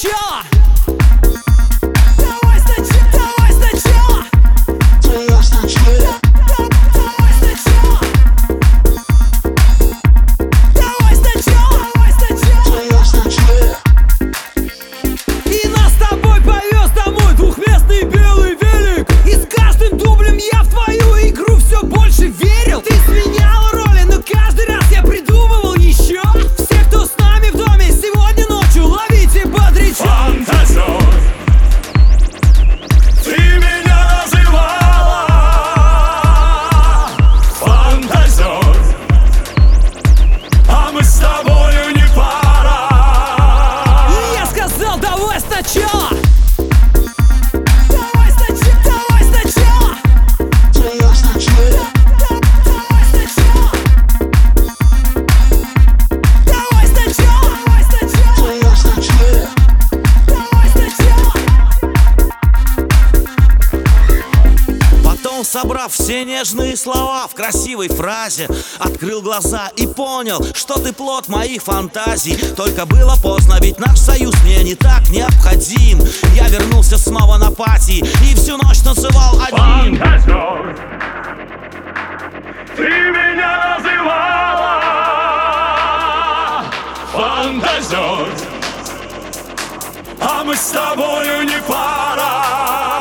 Sure. Собрав все нежные слова в красивой фразе Открыл глаза и понял, что ты плод моих фантазий. Только было поздно, ведь наш союз мне не так необходим. Я вернулся снова на пати и всю ночь танцевал один. Фантазер Ты меня называла. Фантазер А мы с тобою не пара